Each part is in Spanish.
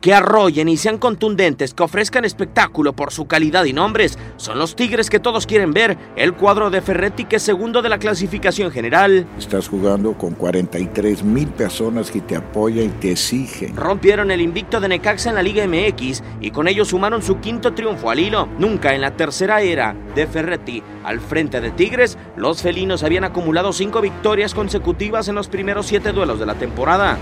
Que arrollen y sean contundentes, que ofrezcan espectáculo por su calidad y nombres. Son los Tigres que todos quieren ver. El cuadro de Ferretti que es segundo de la clasificación general. Estás jugando con 43 mil personas que te apoyan y te exigen. Rompieron el invicto de Necaxa en la Liga MX y con ello sumaron su quinto triunfo al hilo. Nunca en la tercera era de Ferretti al frente de Tigres, los felinos habían acumulado cinco victorias consecutivas en los primeros siete duelos de la temporada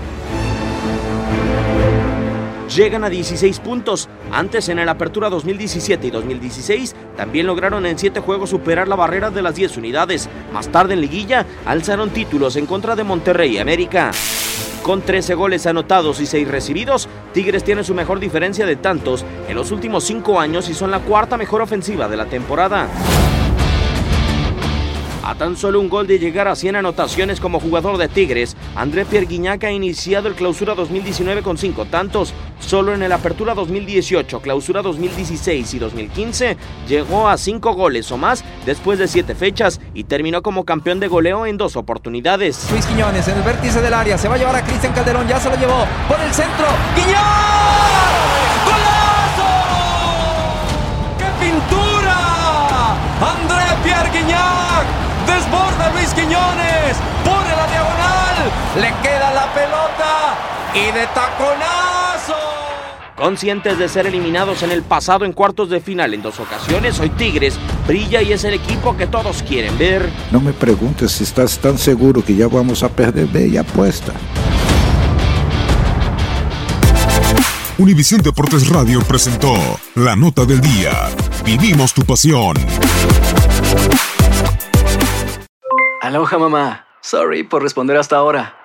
llegan a 16 puntos. Antes en el Apertura 2017 y 2016 también lograron en 7 juegos superar la barrera de las 10 unidades. Más tarde en liguilla alzaron títulos en contra de Monterrey y América. Con 13 goles anotados y 6 recibidos, Tigres tiene su mejor diferencia de tantos en los últimos 5 años y son la cuarta mejor ofensiva de la temporada. A tan solo un gol de llegar a 100 anotaciones como jugador de Tigres, André Pierre Guignac ha iniciado el Clausura 2019 con 5 tantos. Solo en el Apertura 2018, Clausura 2016 y 2015 llegó a 5 goles o más después de 7 fechas y terminó como campeón de goleo en dos oportunidades. Luis Quiñones en el vértice del área, se va a llevar a Cristian Calderón, ya se lo llevó por el centro. ¡Guiñón! Le queda la pelota y de taconazo. Conscientes de ser eliminados en el pasado en cuartos de final en dos ocasiones, hoy Tigres brilla y es el equipo que todos quieren ver. No me preguntes si estás tan seguro que ya vamos a perder, ve y apuesta. Univisión Deportes Radio presentó La Nota del Día. Vivimos tu pasión. Aloha mamá. Sorry por responder hasta ahora.